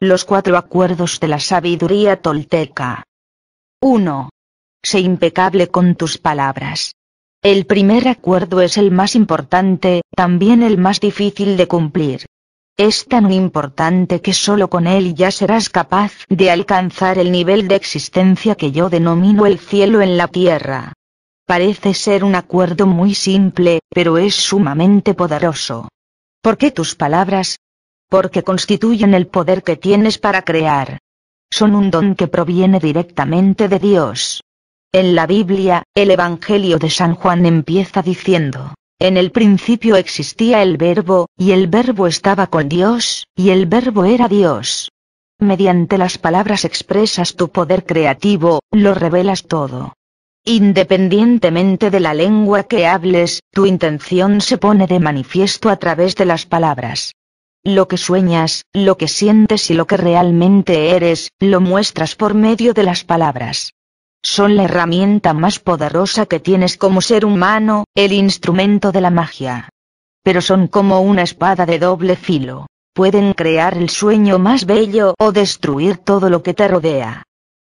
Los cuatro acuerdos de la sabiduría tolteca. 1. Sé impecable con tus palabras. El primer acuerdo es el más importante, también el más difícil de cumplir. Es tan importante que solo con él ya serás capaz de alcanzar el nivel de existencia que yo denomino el cielo en la tierra. Parece ser un acuerdo muy simple, pero es sumamente poderoso. ¿Por qué tus palabras? Porque constituyen el poder que tienes para crear. Son un don que proviene directamente de Dios. En la Biblia, el Evangelio de San Juan empieza diciendo, en el principio existía el verbo, y el verbo estaba con Dios, y el verbo era Dios. Mediante las palabras expresas tu poder creativo, lo revelas todo. Independientemente de la lengua que hables, tu intención se pone de manifiesto a través de las palabras. Lo que sueñas, lo que sientes y lo que realmente eres, lo muestras por medio de las palabras. Son la herramienta más poderosa que tienes como ser humano, el instrumento de la magia. Pero son como una espada de doble filo. Pueden crear el sueño más bello o destruir todo lo que te rodea.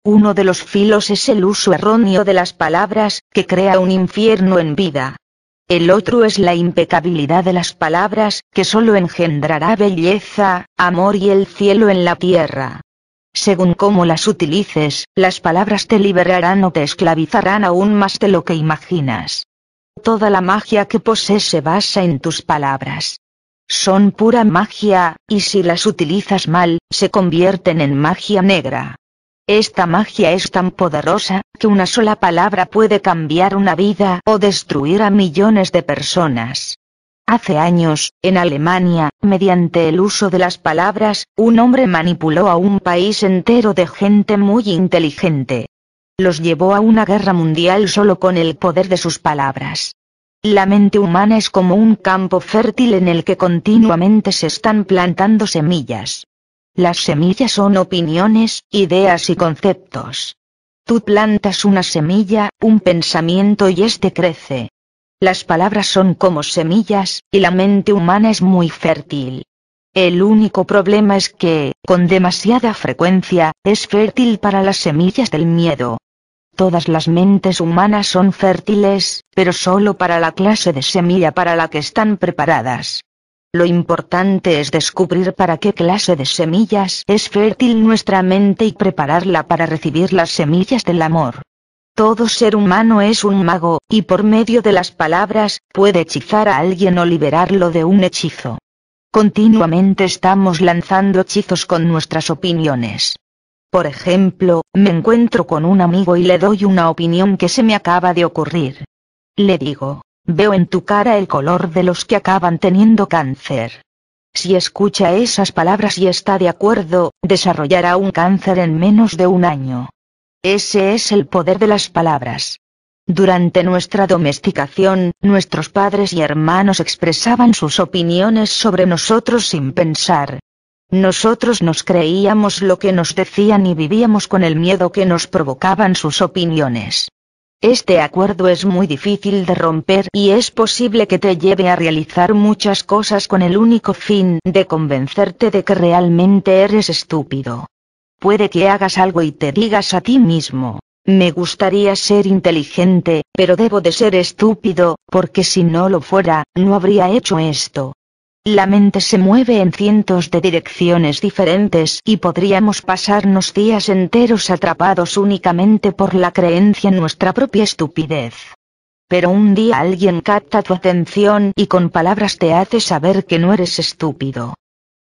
Uno de los filos es el uso erróneo de las palabras, que crea un infierno en vida. El otro es la impecabilidad de las palabras, que solo engendrará belleza, amor y el cielo en la tierra. Según cómo las utilices, las palabras te liberarán o te esclavizarán aún más de lo que imaginas. Toda la magia que posees se basa en tus palabras. Son pura magia, y si las utilizas mal, se convierten en magia negra. Esta magia es tan poderosa, que una sola palabra puede cambiar una vida o destruir a millones de personas. Hace años, en Alemania, mediante el uso de las palabras, un hombre manipuló a un país entero de gente muy inteligente. Los llevó a una guerra mundial solo con el poder de sus palabras. La mente humana es como un campo fértil en el que continuamente se están plantando semillas. Las semillas son opiniones, ideas y conceptos. Tú plantas una semilla, un pensamiento y este crece. Las palabras son como semillas, y la mente humana es muy fértil. El único problema es que, con demasiada frecuencia, es fértil para las semillas del miedo. Todas las mentes humanas son fértiles, pero solo para la clase de semilla para la que están preparadas. Lo importante es descubrir para qué clase de semillas es fértil nuestra mente y prepararla para recibir las semillas del amor. Todo ser humano es un mago, y por medio de las palabras, puede hechizar a alguien o liberarlo de un hechizo. Continuamente estamos lanzando hechizos con nuestras opiniones. Por ejemplo, me encuentro con un amigo y le doy una opinión que se me acaba de ocurrir. Le digo, veo en tu cara el color de los que acaban teniendo cáncer. Si escucha esas palabras y está de acuerdo, desarrollará un cáncer en menos de un año. Ese es el poder de las palabras. Durante nuestra domesticación, nuestros padres y hermanos expresaban sus opiniones sobre nosotros sin pensar. Nosotros nos creíamos lo que nos decían y vivíamos con el miedo que nos provocaban sus opiniones. Este acuerdo es muy difícil de romper y es posible que te lleve a realizar muchas cosas con el único fin de convencerte de que realmente eres estúpido. Puede que hagas algo y te digas a ti mismo, me gustaría ser inteligente, pero debo de ser estúpido, porque si no lo fuera, no habría hecho esto. La mente se mueve en cientos de direcciones diferentes y podríamos pasarnos días enteros atrapados únicamente por la creencia en nuestra propia estupidez. Pero un día alguien capta tu atención y con palabras te hace saber que no eres estúpido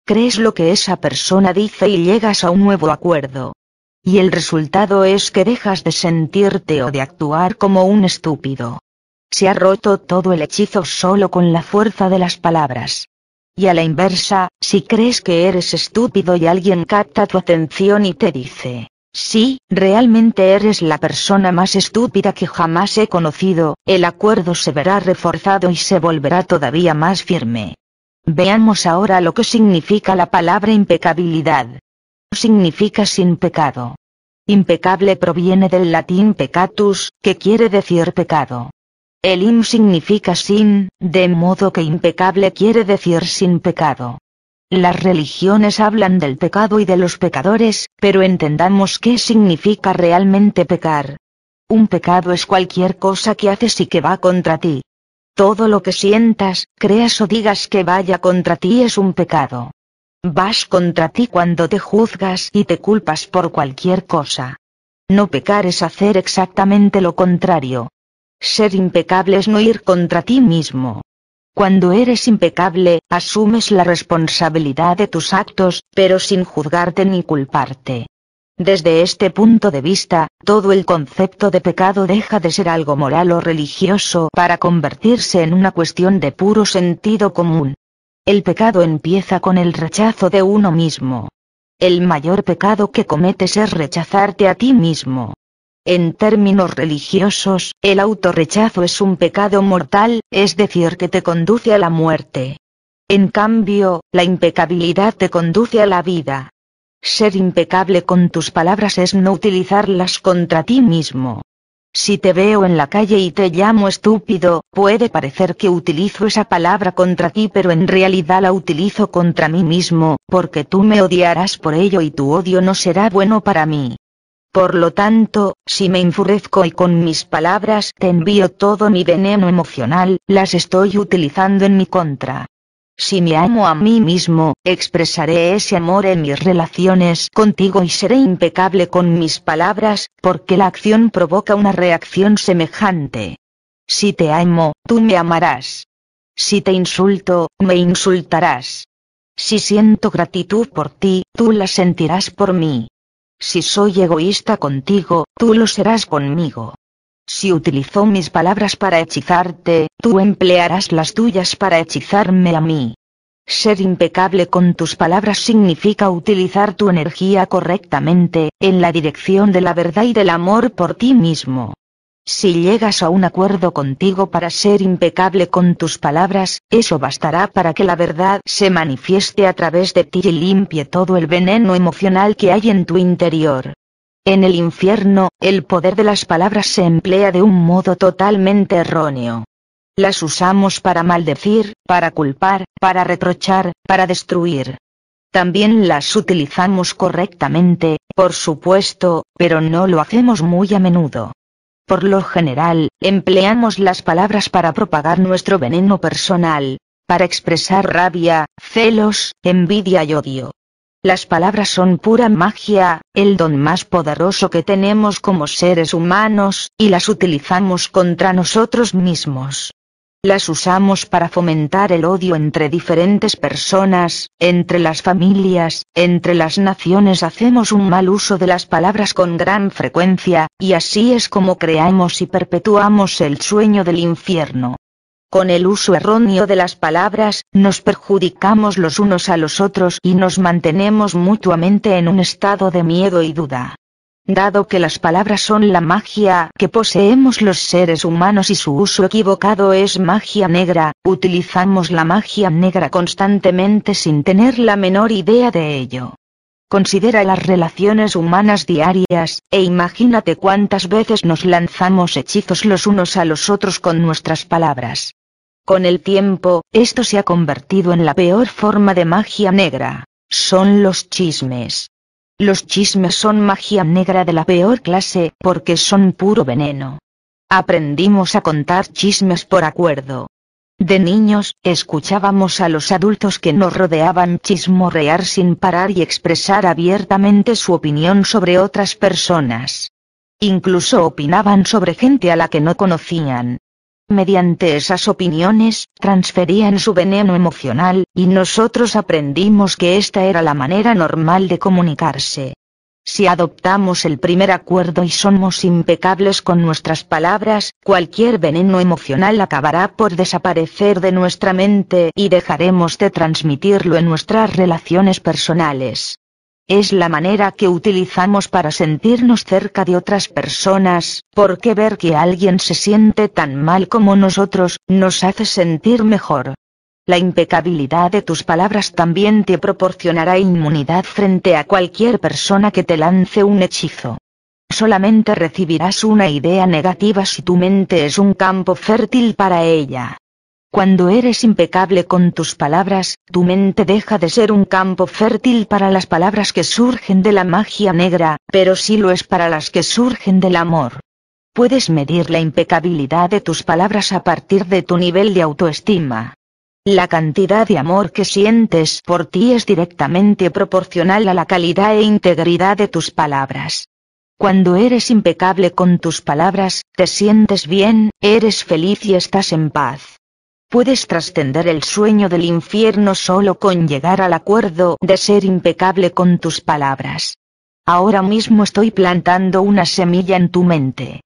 crees lo que esa persona dice y llegas a un nuevo acuerdo. Y el resultado es que dejas de sentirte o de actuar como un estúpido. Se ha roto todo el hechizo solo con la fuerza de las palabras. Y a la inversa, si crees que eres estúpido y alguien capta tu atención y te dice, sí, realmente eres la persona más estúpida que jamás he conocido, el acuerdo se verá reforzado y se volverá todavía más firme. Veamos ahora lo que significa la palabra impecabilidad. Significa sin pecado. Impecable proviene del latín peccatus, que quiere decir pecado. El im significa sin, de modo que impecable quiere decir sin pecado. Las religiones hablan del pecado y de los pecadores, pero entendamos qué significa realmente pecar. Un pecado es cualquier cosa que haces y que va contra ti. Todo lo que sientas, creas o digas que vaya contra ti es un pecado. Vas contra ti cuando te juzgas y te culpas por cualquier cosa. No pecar es hacer exactamente lo contrario. Ser impecable es no ir contra ti mismo. Cuando eres impecable, asumes la responsabilidad de tus actos, pero sin juzgarte ni culparte. Desde este punto de vista, todo el concepto de pecado deja de ser algo moral o religioso para convertirse en una cuestión de puro sentido común. El pecado empieza con el rechazo de uno mismo. El mayor pecado que cometes es rechazarte a ti mismo. En términos religiosos, el autorrechazo es un pecado mortal, es decir, que te conduce a la muerte. En cambio, la impecabilidad te conduce a la vida. Ser impecable con tus palabras es no utilizarlas contra ti mismo. Si te veo en la calle y te llamo estúpido, puede parecer que utilizo esa palabra contra ti pero en realidad la utilizo contra mí mismo, porque tú me odiarás por ello y tu odio no será bueno para mí. Por lo tanto, si me enfurezco y con mis palabras te envío todo mi veneno emocional, las estoy utilizando en mi contra. Si me amo a mí mismo, expresaré ese amor en mis relaciones contigo y seré impecable con mis palabras, porque la acción provoca una reacción semejante. Si te amo, tú me amarás. Si te insulto, me insultarás. Si siento gratitud por ti, tú la sentirás por mí. Si soy egoísta contigo, tú lo serás conmigo. Si utilizo mis palabras para hechizarte, tú emplearás las tuyas para hechizarme a mí. Ser impecable con tus palabras significa utilizar tu energía correctamente, en la dirección de la verdad y del amor por ti mismo. Si llegas a un acuerdo contigo para ser impecable con tus palabras, eso bastará para que la verdad se manifieste a través de ti y limpie todo el veneno emocional que hay en tu interior. En el infierno, el poder de las palabras se emplea de un modo totalmente erróneo. Las usamos para maldecir, para culpar, para reprochar, para destruir. También las utilizamos correctamente, por supuesto, pero no lo hacemos muy a menudo. Por lo general, empleamos las palabras para propagar nuestro veneno personal, para expresar rabia, celos, envidia y odio. Las palabras son pura magia, el don más poderoso que tenemos como seres humanos, y las utilizamos contra nosotros mismos. Las usamos para fomentar el odio entre diferentes personas, entre las familias, entre las naciones hacemos un mal uso de las palabras con gran frecuencia, y así es como creamos y perpetuamos el sueño del infierno. Con el uso erróneo de las palabras, nos perjudicamos los unos a los otros y nos mantenemos mutuamente en un estado de miedo y duda. Dado que las palabras son la magia que poseemos los seres humanos y su uso equivocado es magia negra, utilizamos la magia negra constantemente sin tener la menor idea de ello. Considera las relaciones humanas diarias, e imagínate cuántas veces nos lanzamos hechizos los unos a los otros con nuestras palabras. Con el tiempo, esto se ha convertido en la peor forma de magia negra. Son los chismes. Los chismes son magia negra de la peor clase porque son puro veneno. Aprendimos a contar chismes por acuerdo. De niños, escuchábamos a los adultos que nos rodeaban chismorrear sin parar y expresar abiertamente su opinión sobre otras personas. Incluso opinaban sobre gente a la que no conocían. Mediante esas opiniones, transferían su veneno emocional, y nosotros aprendimos que esta era la manera normal de comunicarse. Si adoptamos el primer acuerdo y somos impecables con nuestras palabras, cualquier veneno emocional acabará por desaparecer de nuestra mente y dejaremos de transmitirlo en nuestras relaciones personales. Es la manera que utilizamos para sentirnos cerca de otras personas, porque ver que alguien se siente tan mal como nosotros, nos hace sentir mejor. La impecabilidad de tus palabras también te proporcionará inmunidad frente a cualquier persona que te lance un hechizo. Solamente recibirás una idea negativa si tu mente es un campo fértil para ella. Cuando eres impecable con tus palabras, tu mente deja de ser un campo fértil para las palabras que surgen de la magia negra, pero sí lo es para las que surgen del amor. Puedes medir la impecabilidad de tus palabras a partir de tu nivel de autoestima. La cantidad de amor que sientes por ti es directamente proporcional a la calidad e integridad de tus palabras. Cuando eres impecable con tus palabras, te sientes bien, eres feliz y estás en paz. Puedes trascender el sueño del infierno solo con llegar al acuerdo de ser impecable con tus palabras. Ahora mismo estoy plantando una semilla en tu mente.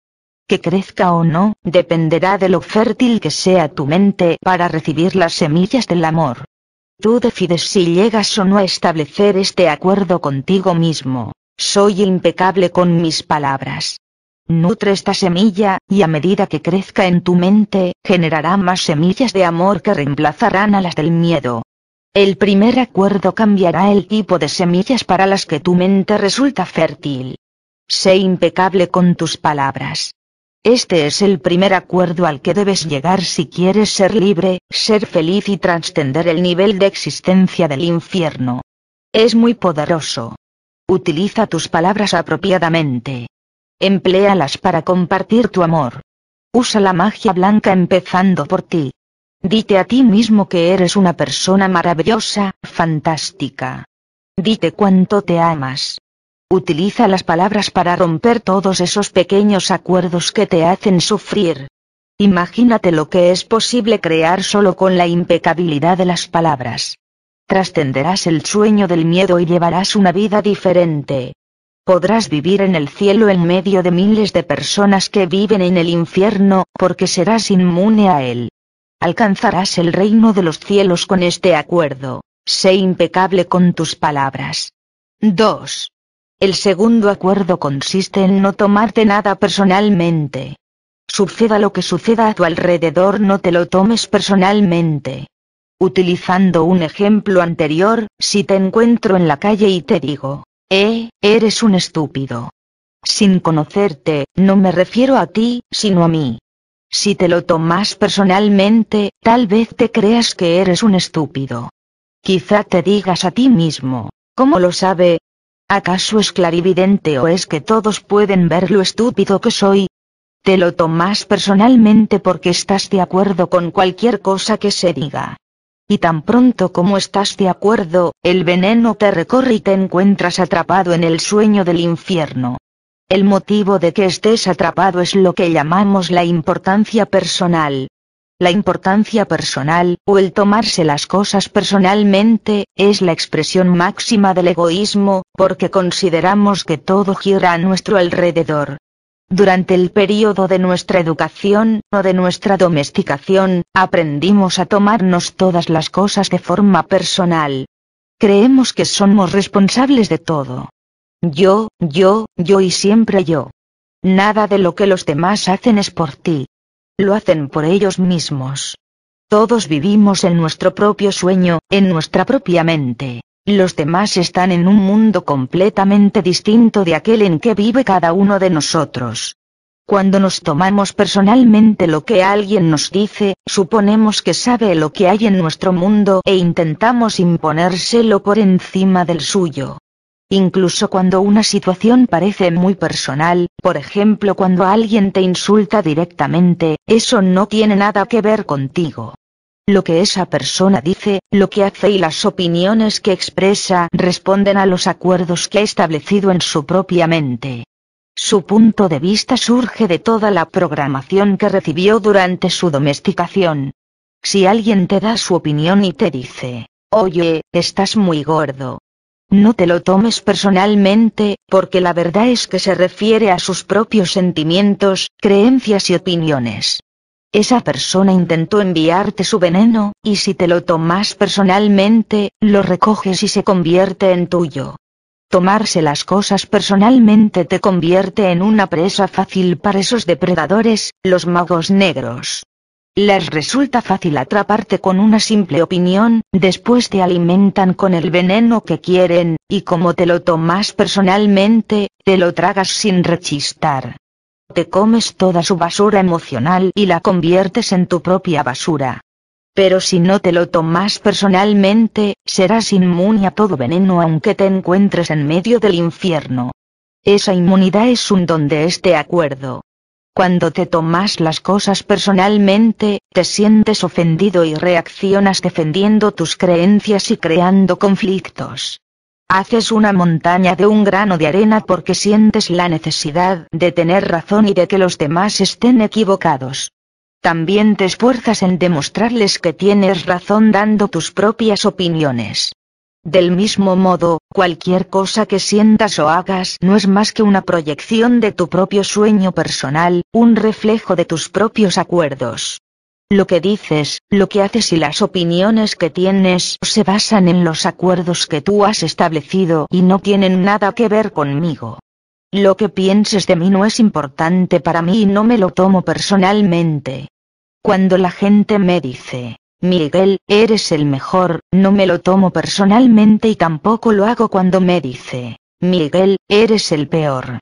Que crezca o no, dependerá de lo fértil que sea tu mente para recibir las semillas del amor. Tú decides si llegas o no a establecer este acuerdo contigo mismo. Soy impecable con mis palabras. Nutre esta semilla, y a medida que crezca en tu mente, generará más semillas de amor que reemplazarán a las del miedo. El primer acuerdo cambiará el tipo de semillas para las que tu mente resulta fértil. Sé impecable con tus palabras. Este es el primer acuerdo al que debes llegar si quieres ser libre, ser feliz y trascender el nivel de existencia del infierno. Es muy poderoso. Utiliza tus palabras apropiadamente. Empléalas para compartir tu amor. Usa la magia blanca empezando por ti. Dite a ti mismo que eres una persona maravillosa, fantástica. Dite cuánto te amas. Utiliza las palabras para romper todos esos pequeños acuerdos que te hacen sufrir. Imagínate lo que es posible crear solo con la impecabilidad de las palabras. Trascenderás el sueño del miedo y llevarás una vida diferente podrás vivir en el cielo en medio de miles de personas que viven en el infierno, porque serás inmune a él. Alcanzarás el reino de los cielos con este acuerdo. Sé impecable con tus palabras. 2. El segundo acuerdo consiste en no tomarte nada personalmente. Suceda lo que suceda a tu alrededor, no te lo tomes personalmente. Utilizando un ejemplo anterior, si te encuentro en la calle y te digo, eh, eres un estúpido. Sin conocerte, no me refiero a ti, sino a mí. Si te lo tomas personalmente, tal vez te creas que eres un estúpido. Quizá te digas a ti mismo, ¿cómo lo sabe? ¿Acaso es clarividente o es que todos pueden ver lo estúpido que soy? Te lo tomas personalmente porque estás de acuerdo con cualquier cosa que se diga. Y tan pronto como estás de acuerdo, el veneno te recorre y te encuentras atrapado en el sueño del infierno. El motivo de que estés atrapado es lo que llamamos la importancia personal. La importancia personal, o el tomarse las cosas personalmente, es la expresión máxima del egoísmo, porque consideramos que todo gira a nuestro alrededor. Durante el periodo de nuestra educación, o de nuestra domesticación, aprendimos a tomarnos todas las cosas de forma personal. Creemos que somos responsables de todo. Yo, yo, yo y siempre yo. Nada de lo que los demás hacen es por ti. Lo hacen por ellos mismos. Todos vivimos en nuestro propio sueño, en nuestra propia mente. Los demás están en un mundo completamente distinto de aquel en que vive cada uno de nosotros. Cuando nos tomamos personalmente lo que alguien nos dice, suponemos que sabe lo que hay en nuestro mundo e intentamos imponérselo por encima del suyo. Incluso cuando una situación parece muy personal, por ejemplo cuando alguien te insulta directamente, eso no tiene nada que ver contigo. Lo que esa persona dice, lo que hace y las opiniones que expresa responden a los acuerdos que ha establecido en su propia mente. Su punto de vista surge de toda la programación que recibió durante su domesticación. Si alguien te da su opinión y te dice, oye, estás muy gordo. No te lo tomes personalmente, porque la verdad es que se refiere a sus propios sentimientos, creencias y opiniones. Esa persona intentó enviarte su veneno, y si te lo tomas personalmente, lo recoges y se convierte en tuyo. Tomarse las cosas personalmente te convierte en una presa fácil para esos depredadores, los magos negros. Les resulta fácil atraparte con una simple opinión, después te alimentan con el veneno que quieren, y como te lo tomas personalmente, te lo tragas sin rechistar. Te comes toda su basura emocional y la conviertes en tu propia basura. Pero si no te lo tomas personalmente, serás inmune a todo veneno aunque te encuentres en medio del infierno. Esa inmunidad es un don de este acuerdo. Cuando te tomas las cosas personalmente, te sientes ofendido y reaccionas defendiendo tus creencias y creando conflictos. Haces una montaña de un grano de arena porque sientes la necesidad de tener razón y de que los demás estén equivocados. También te esfuerzas en demostrarles que tienes razón dando tus propias opiniones. Del mismo modo, cualquier cosa que sientas o hagas no es más que una proyección de tu propio sueño personal, un reflejo de tus propios acuerdos. Lo que dices, lo que haces y las opiniones que tienes se basan en los acuerdos que tú has establecido y no tienen nada que ver conmigo. Lo que pienses de mí no es importante para mí y no me lo tomo personalmente. Cuando la gente me dice, Miguel, eres el mejor, no me lo tomo personalmente y tampoco lo hago cuando me dice, Miguel, eres el peor.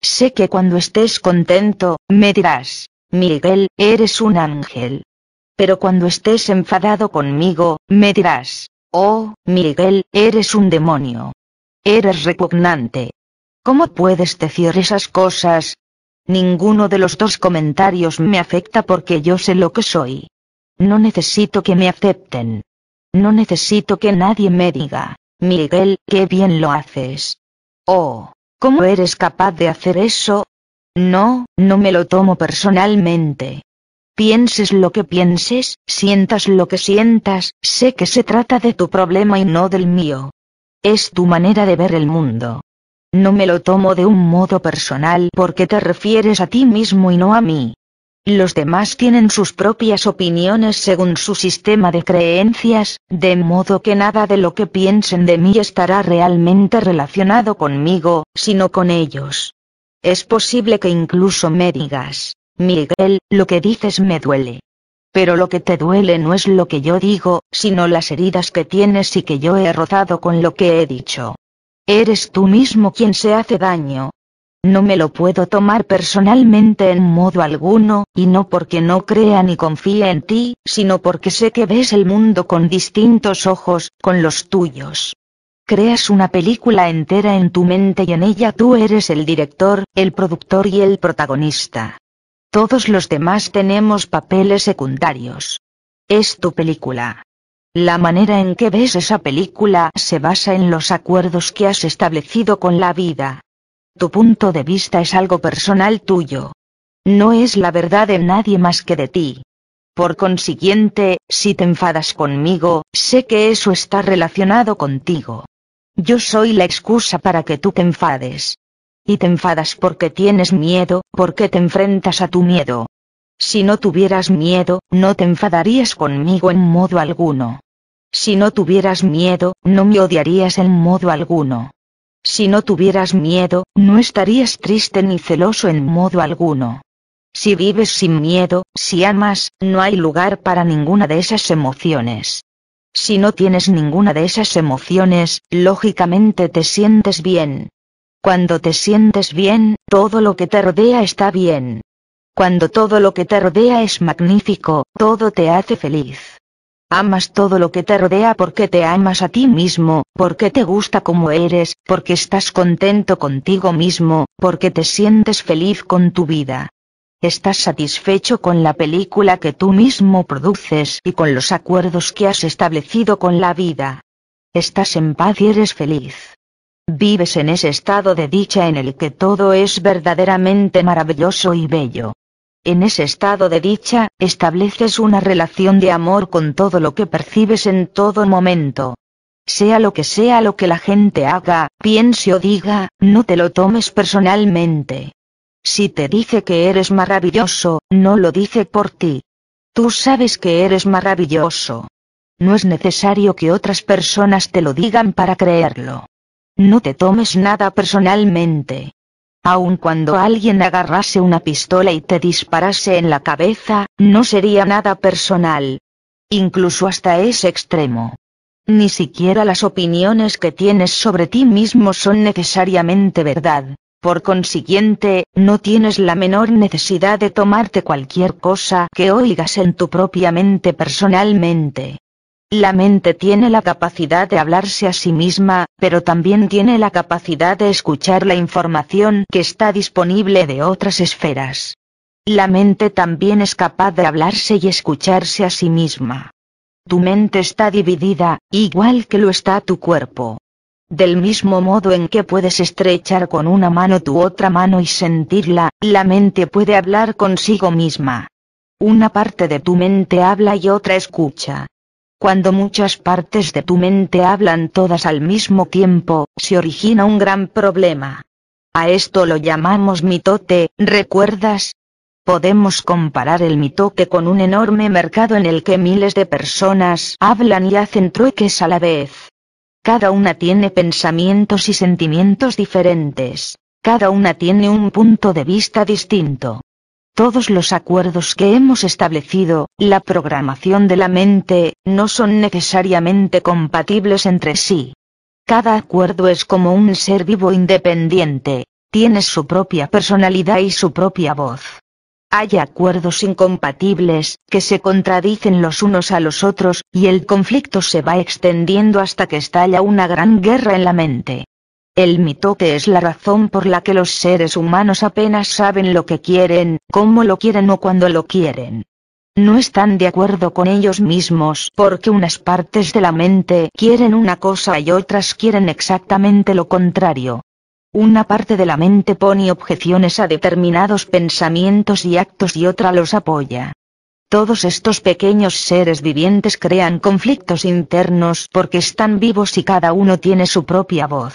Sé que cuando estés contento, me dirás, Miguel, eres un ángel. Pero cuando estés enfadado conmigo, me dirás, oh, Miguel, eres un demonio. Eres repugnante. ¿Cómo puedes decir esas cosas? Ninguno de los dos comentarios me afecta porque yo sé lo que soy. No necesito que me acepten. No necesito que nadie me diga, Miguel, qué bien lo haces. Oh, ¿cómo eres capaz de hacer eso? No, no me lo tomo personalmente. Pienses lo que pienses, sientas lo que sientas, sé que se trata de tu problema y no del mío. Es tu manera de ver el mundo. No me lo tomo de un modo personal porque te refieres a ti mismo y no a mí. Los demás tienen sus propias opiniones según su sistema de creencias, de modo que nada de lo que piensen de mí estará realmente relacionado conmigo, sino con ellos. Es posible que incluso me digas, Miguel, lo que dices me duele. Pero lo que te duele no es lo que yo digo, sino las heridas que tienes y que yo he rozado con lo que he dicho. Eres tú mismo quien se hace daño. No me lo puedo tomar personalmente en modo alguno, y no porque no crea ni confíe en ti, sino porque sé que ves el mundo con distintos ojos, con los tuyos. Creas una película entera en tu mente y en ella tú eres el director, el productor y el protagonista. Todos los demás tenemos papeles secundarios. Es tu película. La manera en que ves esa película se basa en los acuerdos que has establecido con la vida. Tu punto de vista es algo personal tuyo. No es la verdad de nadie más que de ti. Por consiguiente, si te enfadas conmigo, sé que eso está relacionado contigo. Yo soy la excusa para que tú te enfades. Y te enfadas porque tienes miedo, porque te enfrentas a tu miedo. Si no tuvieras miedo, no te enfadarías conmigo en modo alguno. Si no tuvieras miedo, no me odiarías en modo alguno. Si no tuvieras miedo, no estarías triste ni celoso en modo alguno. Si vives sin miedo, si amas, no hay lugar para ninguna de esas emociones. Si no tienes ninguna de esas emociones, lógicamente te sientes bien. Cuando te sientes bien, todo lo que te rodea está bien. Cuando todo lo que te rodea es magnífico, todo te hace feliz. Amas todo lo que te rodea porque te amas a ti mismo, porque te gusta como eres, porque estás contento contigo mismo, porque te sientes feliz con tu vida. Estás satisfecho con la película que tú mismo produces y con los acuerdos que has establecido con la vida. Estás en paz y eres feliz. Vives en ese estado de dicha en el que todo es verdaderamente maravilloso y bello. En ese estado de dicha, estableces una relación de amor con todo lo que percibes en todo momento. Sea lo que sea lo que la gente haga, piense o diga, no te lo tomes personalmente. Si te dice que eres maravilloso, no lo dice por ti. Tú sabes que eres maravilloso. No es necesario que otras personas te lo digan para creerlo. No te tomes nada personalmente. Aun cuando alguien agarrase una pistola y te disparase en la cabeza, no sería nada personal. Incluso hasta ese extremo. Ni siquiera las opiniones que tienes sobre ti mismo son necesariamente verdad. Por consiguiente, no tienes la menor necesidad de tomarte cualquier cosa que oigas en tu propia mente personalmente. La mente tiene la capacidad de hablarse a sí misma, pero también tiene la capacidad de escuchar la información que está disponible de otras esferas. La mente también es capaz de hablarse y escucharse a sí misma. Tu mente está dividida, igual que lo está tu cuerpo. Del mismo modo en que puedes estrechar con una mano tu otra mano y sentirla, la mente puede hablar consigo misma. Una parte de tu mente habla y otra escucha. Cuando muchas partes de tu mente hablan todas al mismo tiempo, se origina un gran problema. A esto lo llamamos mitote, ¿recuerdas? Podemos comparar el mitote con un enorme mercado en el que miles de personas hablan y hacen trueques a la vez. Cada una tiene pensamientos y sentimientos diferentes. Cada una tiene un punto de vista distinto. Todos los acuerdos que hemos establecido, la programación de la mente, no son necesariamente compatibles entre sí. Cada acuerdo es como un ser vivo independiente, tiene su propia personalidad y su propia voz. Hay acuerdos incompatibles, que se contradicen los unos a los otros, y el conflicto se va extendiendo hasta que estalla una gran guerra en la mente. El mitote es la razón por la que los seres humanos apenas saben lo que quieren, cómo lo quieren o cuándo lo quieren. No están de acuerdo con ellos mismos porque unas partes de la mente quieren una cosa y otras quieren exactamente lo contrario. Una parte de la mente pone objeciones a determinados pensamientos y actos y otra los apoya. Todos estos pequeños seres vivientes crean conflictos internos porque están vivos y cada uno tiene su propia voz.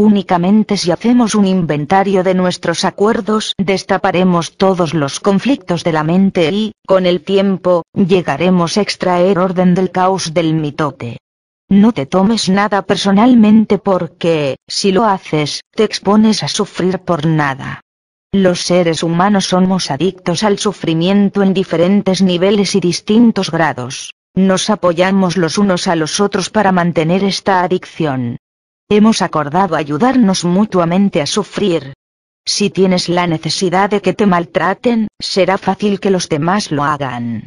Únicamente si hacemos un inventario de nuestros acuerdos destaparemos todos los conflictos de la mente y, con el tiempo, llegaremos a extraer orden del caos del mitote. No te tomes nada personalmente porque, si lo haces, te expones a sufrir por nada. Los seres humanos somos adictos al sufrimiento en diferentes niveles y distintos grados. Nos apoyamos los unos a los otros para mantener esta adicción. Hemos acordado ayudarnos mutuamente a sufrir. Si tienes la necesidad de que te maltraten, será fácil que los demás lo hagan.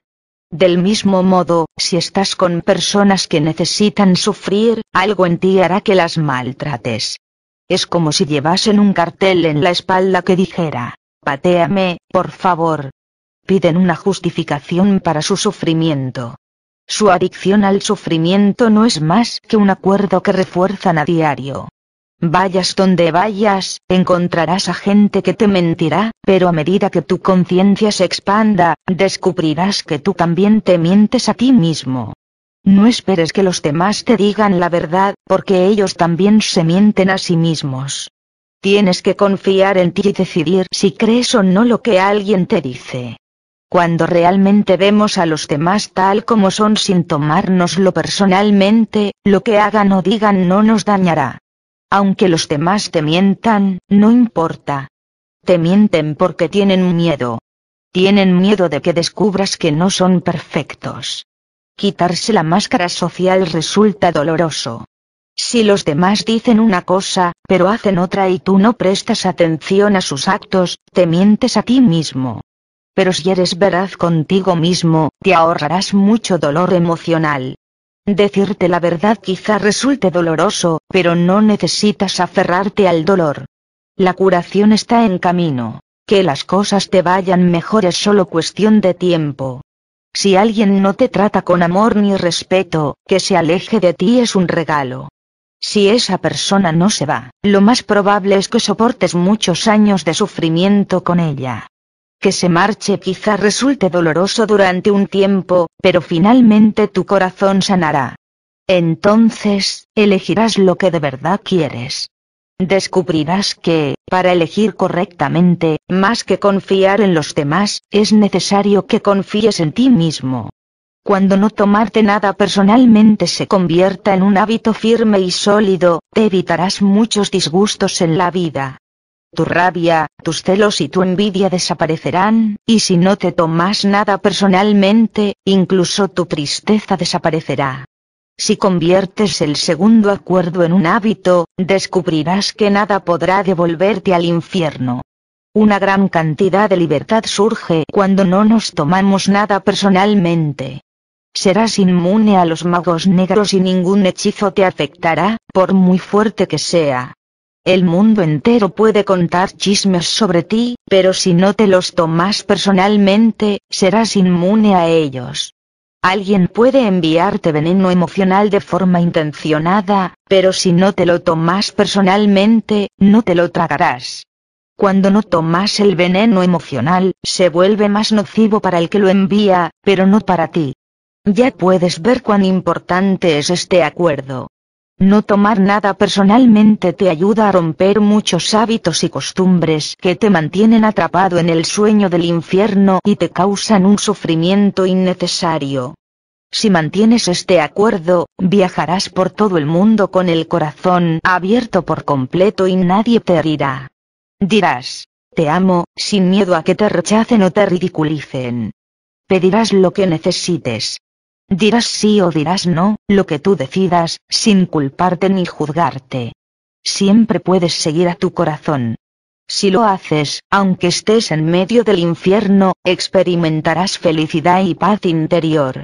Del mismo modo, si estás con personas que necesitan sufrir, algo en ti hará que las maltrates. Es como si llevasen un cartel en la espalda que dijera, patéame, por favor. Piden una justificación para su sufrimiento. Su adicción al sufrimiento no es más que un acuerdo que refuerzan a diario. Vayas donde vayas, encontrarás a gente que te mentirá, pero a medida que tu conciencia se expanda, descubrirás que tú también te mientes a ti mismo. No esperes que los demás te digan la verdad, porque ellos también se mienten a sí mismos. Tienes que confiar en ti y decidir si crees o no lo que alguien te dice. Cuando realmente vemos a los demás tal como son sin tomárnoslo personalmente, lo que hagan o digan no nos dañará. Aunque los demás te mientan, no importa. Te mienten porque tienen miedo. Tienen miedo de que descubras que no son perfectos. Quitarse la máscara social resulta doloroso. Si los demás dicen una cosa, pero hacen otra y tú no prestas atención a sus actos, te mientes a ti mismo. Pero si eres veraz contigo mismo, te ahorrarás mucho dolor emocional. Decirte la verdad quizá resulte doloroso, pero no necesitas aferrarte al dolor. La curación está en camino. Que las cosas te vayan mejor es solo cuestión de tiempo. Si alguien no te trata con amor ni respeto, que se aleje de ti es un regalo. Si esa persona no se va, lo más probable es que soportes muchos años de sufrimiento con ella que se marche quizá resulte doloroso durante un tiempo, pero finalmente tu corazón sanará. Entonces, elegirás lo que de verdad quieres. Descubrirás que, para elegir correctamente, más que confiar en los demás, es necesario que confíes en ti mismo. Cuando no tomarte nada personalmente se convierta en un hábito firme y sólido, te evitarás muchos disgustos en la vida tu rabia, tus celos y tu envidia desaparecerán, y si no te tomas nada personalmente, incluso tu tristeza desaparecerá. Si conviertes el segundo acuerdo en un hábito, descubrirás que nada podrá devolverte al infierno. Una gran cantidad de libertad surge cuando no nos tomamos nada personalmente. Serás inmune a los magos negros y ningún hechizo te afectará, por muy fuerte que sea. El mundo entero puede contar chismes sobre ti, pero si no te los tomas personalmente, serás inmune a ellos. Alguien puede enviarte veneno emocional de forma intencionada, pero si no te lo tomas personalmente, no te lo tragarás. Cuando no tomas el veneno emocional, se vuelve más nocivo para el que lo envía, pero no para ti. Ya puedes ver cuán importante es este acuerdo. No tomar nada personalmente te ayuda a romper muchos hábitos y costumbres que te mantienen atrapado en el sueño del infierno y te causan un sufrimiento innecesario. Si mantienes este acuerdo, viajarás por todo el mundo con el corazón abierto por completo y nadie te herirá. Dirás, te amo, sin miedo a que te rechacen o te ridiculicen. Pedirás lo que necesites, Dirás sí o dirás no, lo que tú decidas, sin culparte ni juzgarte. Siempre puedes seguir a tu corazón. Si lo haces, aunque estés en medio del infierno, experimentarás felicidad y paz interior.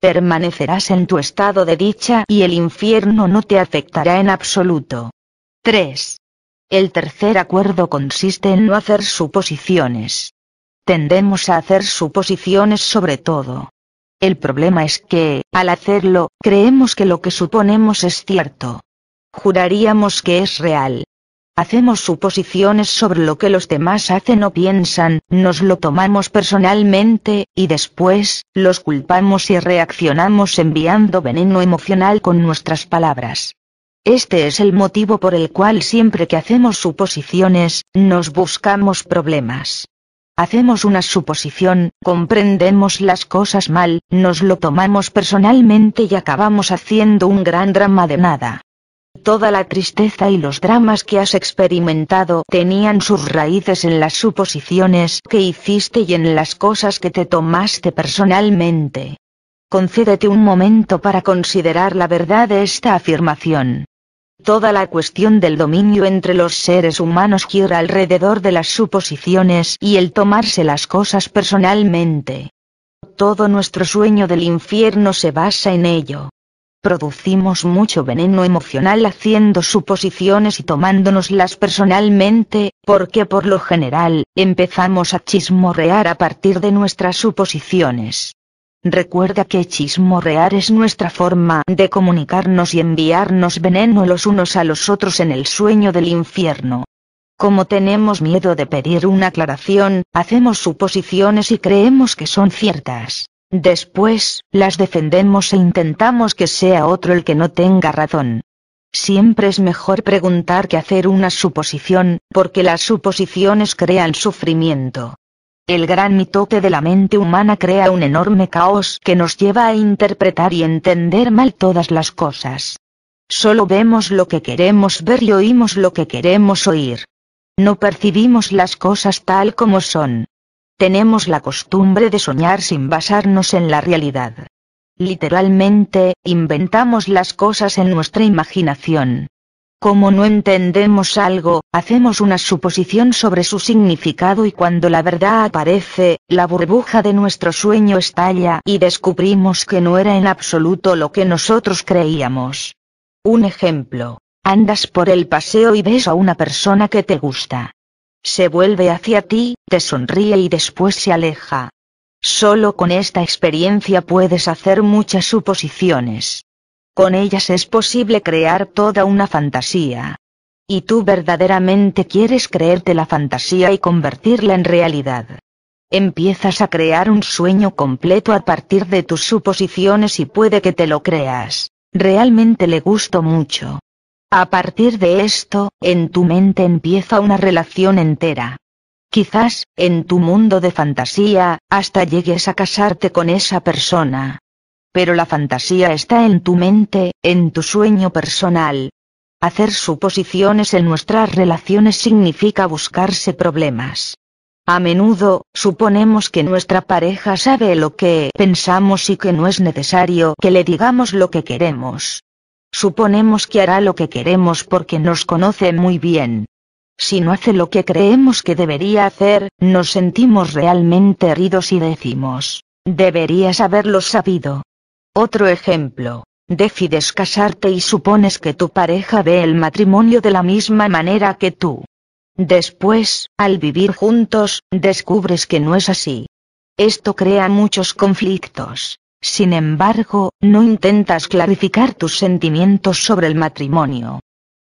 Permanecerás en tu estado de dicha y el infierno no te afectará en absoluto. 3. El tercer acuerdo consiste en no hacer suposiciones. Tendemos a hacer suposiciones sobre todo. El problema es que, al hacerlo, creemos que lo que suponemos es cierto. Juraríamos que es real. Hacemos suposiciones sobre lo que los demás hacen o piensan, nos lo tomamos personalmente, y después, los culpamos y reaccionamos enviando veneno emocional con nuestras palabras. Este es el motivo por el cual siempre que hacemos suposiciones, nos buscamos problemas. Hacemos una suposición, comprendemos las cosas mal, nos lo tomamos personalmente y acabamos haciendo un gran drama de nada. Toda la tristeza y los dramas que has experimentado tenían sus raíces en las suposiciones que hiciste y en las cosas que te tomaste personalmente. Concédete un momento para considerar la verdad de esta afirmación. Toda la cuestión del dominio entre los seres humanos gira alrededor de las suposiciones y el tomarse las cosas personalmente. Todo nuestro sueño del infierno se basa en ello. Producimos mucho veneno emocional haciendo suposiciones y tomándonoslas personalmente, porque por lo general, empezamos a chismorrear a partir de nuestras suposiciones. Recuerda que chismorrear es nuestra forma de comunicarnos y enviarnos veneno los unos a los otros en el sueño del infierno. Como tenemos miedo de pedir una aclaración, hacemos suposiciones y creemos que son ciertas. Después, las defendemos e intentamos que sea otro el que no tenga razón. Siempre es mejor preguntar que hacer una suposición, porque las suposiciones crean sufrimiento. El gran mitote de la mente humana crea un enorme caos que nos lleva a interpretar y entender mal todas las cosas. Solo vemos lo que queremos ver y oímos lo que queremos oír. No percibimos las cosas tal como son. Tenemos la costumbre de soñar sin basarnos en la realidad. Literalmente, inventamos las cosas en nuestra imaginación. Como no entendemos algo, hacemos una suposición sobre su significado y cuando la verdad aparece, la burbuja de nuestro sueño estalla y descubrimos que no era en absoluto lo que nosotros creíamos. Un ejemplo. Andas por el paseo y ves a una persona que te gusta. Se vuelve hacia ti, te sonríe y después se aleja. Solo con esta experiencia puedes hacer muchas suposiciones. Con ellas es posible crear toda una fantasía. Y tú verdaderamente quieres creerte la fantasía y convertirla en realidad. Empiezas a crear un sueño completo a partir de tus suposiciones y puede que te lo creas. Realmente le gustó mucho. A partir de esto, en tu mente empieza una relación entera. Quizás, en tu mundo de fantasía, hasta llegues a casarte con esa persona, pero la fantasía está en tu mente, en tu sueño personal. Hacer suposiciones en nuestras relaciones significa buscarse problemas. A menudo, suponemos que nuestra pareja sabe lo que pensamos y que no es necesario que le digamos lo que queremos. Suponemos que hará lo que queremos porque nos conoce muy bien. Si no hace lo que creemos que debería hacer, nos sentimos realmente heridos y decimos, deberías haberlo sabido. Otro ejemplo. Decides casarte y supones que tu pareja ve el matrimonio de la misma manera que tú. Después, al vivir juntos, descubres que no es así. Esto crea muchos conflictos. Sin embargo, no intentas clarificar tus sentimientos sobre el matrimonio.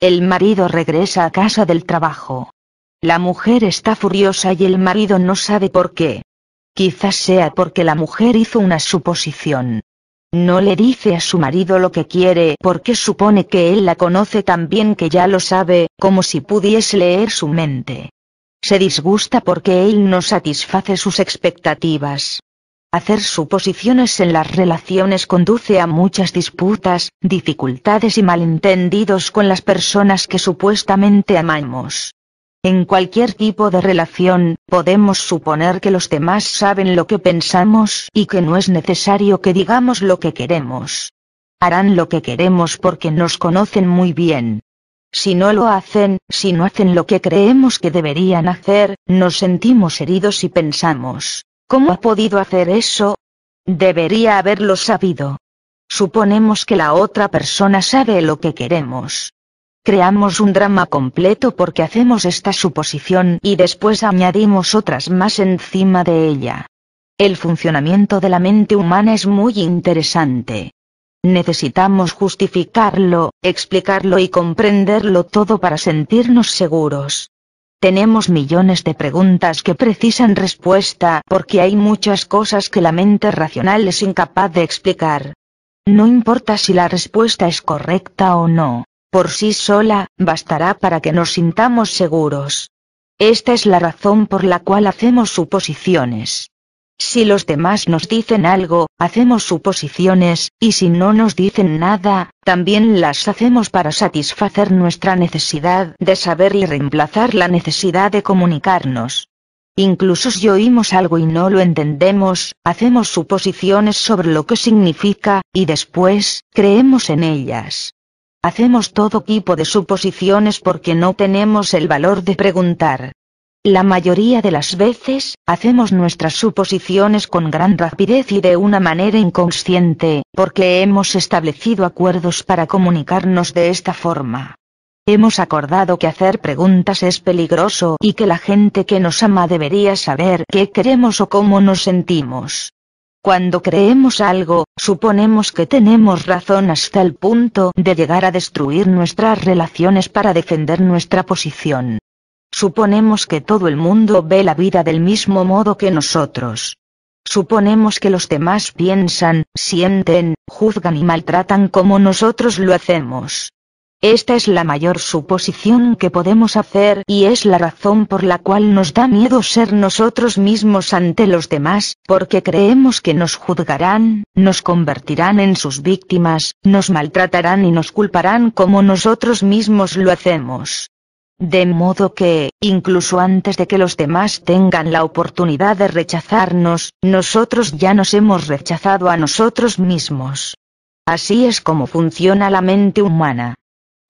El marido regresa a casa del trabajo. La mujer está furiosa y el marido no sabe por qué. Quizás sea porque la mujer hizo una suposición. No le dice a su marido lo que quiere porque supone que él la conoce tan bien que ya lo sabe, como si pudiese leer su mente. Se disgusta porque él no satisface sus expectativas. Hacer suposiciones en las relaciones conduce a muchas disputas, dificultades y malentendidos con las personas que supuestamente amamos. En cualquier tipo de relación, podemos suponer que los demás saben lo que pensamos y que no es necesario que digamos lo que queremos. Harán lo que queremos porque nos conocen muy bien. Si no lo hacen, si no hacen lo que creemos que deberían hacer, nos sentimos heridos y pensamos, ¿cómo ha podido hacer eso? Debería haberlo sabido. Suponemos que la otra persona sabe lo que queremos. Creamos un drama completo porque hacemos esta suposición y después añadimos otras más encima de ella. El funcionamiento de la mente humana es muy interesante. Necesitamos justificarlo, explicarlo y comprenderlo todo para sentirnos seguros. Tenemos millones de preguntas que precisan respuesta porque hay muchas cosas que la mente racional es incapaz de explicar. No importa si la respuesta es correcta o no por sí sola, bastará para que nos sintamos seguros. Esta es la razón por la cual hacemos suposiciones. Si los demás nos dicen algo, hacemos suposiciones, y si no nos dicen nada, también las hacemos para satisfacer nuestra necesidad de saber y reemplazar la necesidad de comunicarnos. Incluso si oímos algo y no lo entendemos, hacemos suposiciones sobre lo que significa, y después, creemos en ellas. Hacemos todo tipo de suposiciones porque no tenemos el valor de preguntar. La mayoría de las veces, hacemos nuestras suposiciones con gran rapidez y de una manera inconsciente, porque hemos establecido acuerdos para comunicarnos de esta forma. Hemos acordado que hacer preguntas es peligroso y que la gente que nos ama debería saber qué queremos o cómo nos sentimos. Cuando creemos algo, suponemos que tenemos razón hasta el punto de llegar a destruir nuestras relaciones para defender nuestra posición. Suponemos que todo el mundo ve la vida del mismo modo que nosotros. Suponemos que los demás piensan, sienten, juzgan y maltratan como nosotros lo hacemos. Esta es la mayor suposición que podemos hacer y es la razón por la cual nos da miedo ser nosotros mismos ante los demás, porque creemos que nos juzgarán, nos convertirán en sus víctimas, nos maltratarán y nos culparán como nosotros mismos lo hacemos. De modo que, incluso antes de que los demás tengan la oportunidad de rechazarnos, nosotros ya nos hemos rechazado a nosotros mismos. Así es como funciona la mente humana.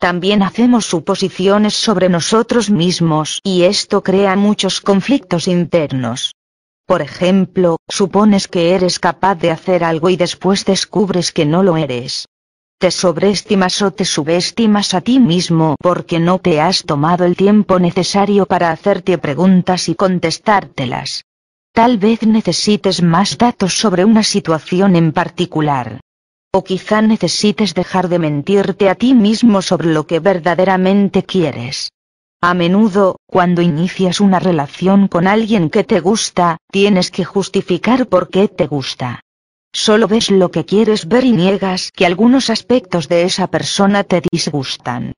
También hacemos suposiciones sobre nosotros mismos y esto crea muchos conflictos internos. Por ejemplo, supones que eres capaz de hacer algo y después descubres que no lo eres. Te sobreestimas o te subestimas a ti mismo porque no te has tomado el tiempo necesario para hacerte preguntas y contestártelas. Tal vez necesites más datos sobre una situación en particular. O quizá necesites dejar de mentirte a ti mismo sobre lo que verdaderamente quieres. A menudo, cuando inicias una relación con alguien que te gusta, tienes que justificar por qué te gusta. Solo ves lo que quieres ver y niegas que algunos aspectos de esa persona te disgustan.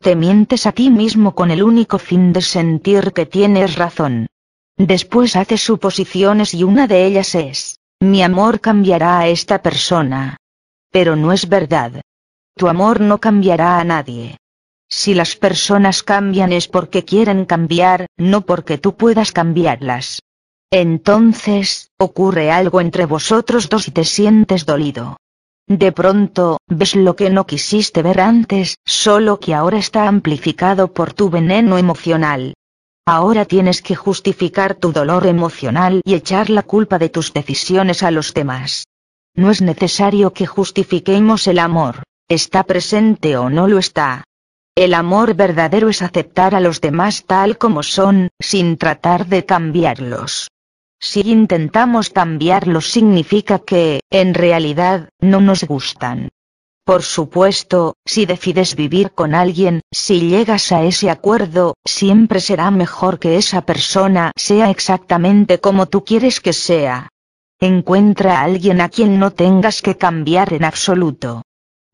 Te mientes a ti mismo con el único fin de sentir que tienes razón. Después haces suposiciones y una de ellas es, mi amor cambiará a esta persona, pero no es verdad. Tu amor no cambiará a nadie. Si las personas cambian es porque quieren cambiar, no porque tú puedas cambiarlas. Entonces, ocurre algo entre vosotros dos y te sientes dolido. De pronto, ves lo que no quisiste ver antes, solo que ahora está amplificado por tu veneno emocional. Ahora tienes que justificar tu dolor emocional y echar la culpa de tus decisiones a los demás. No es necesario que justifiquemos el amor, está presente o no lo está. El amor verdadero es aceptar a los demás tal como son, sin tratar de cambiarlos. Si intentamos cambiarlos significa que, en realidad, no nos gustan. Por supuesto, si decides vivir con alguien, si llegas a ese acuerdo, siempre será mejor que esa persona sea exactamente como tú quieres que sea. Encuentra a alguien a quien no tengas que cambiar en absoluto.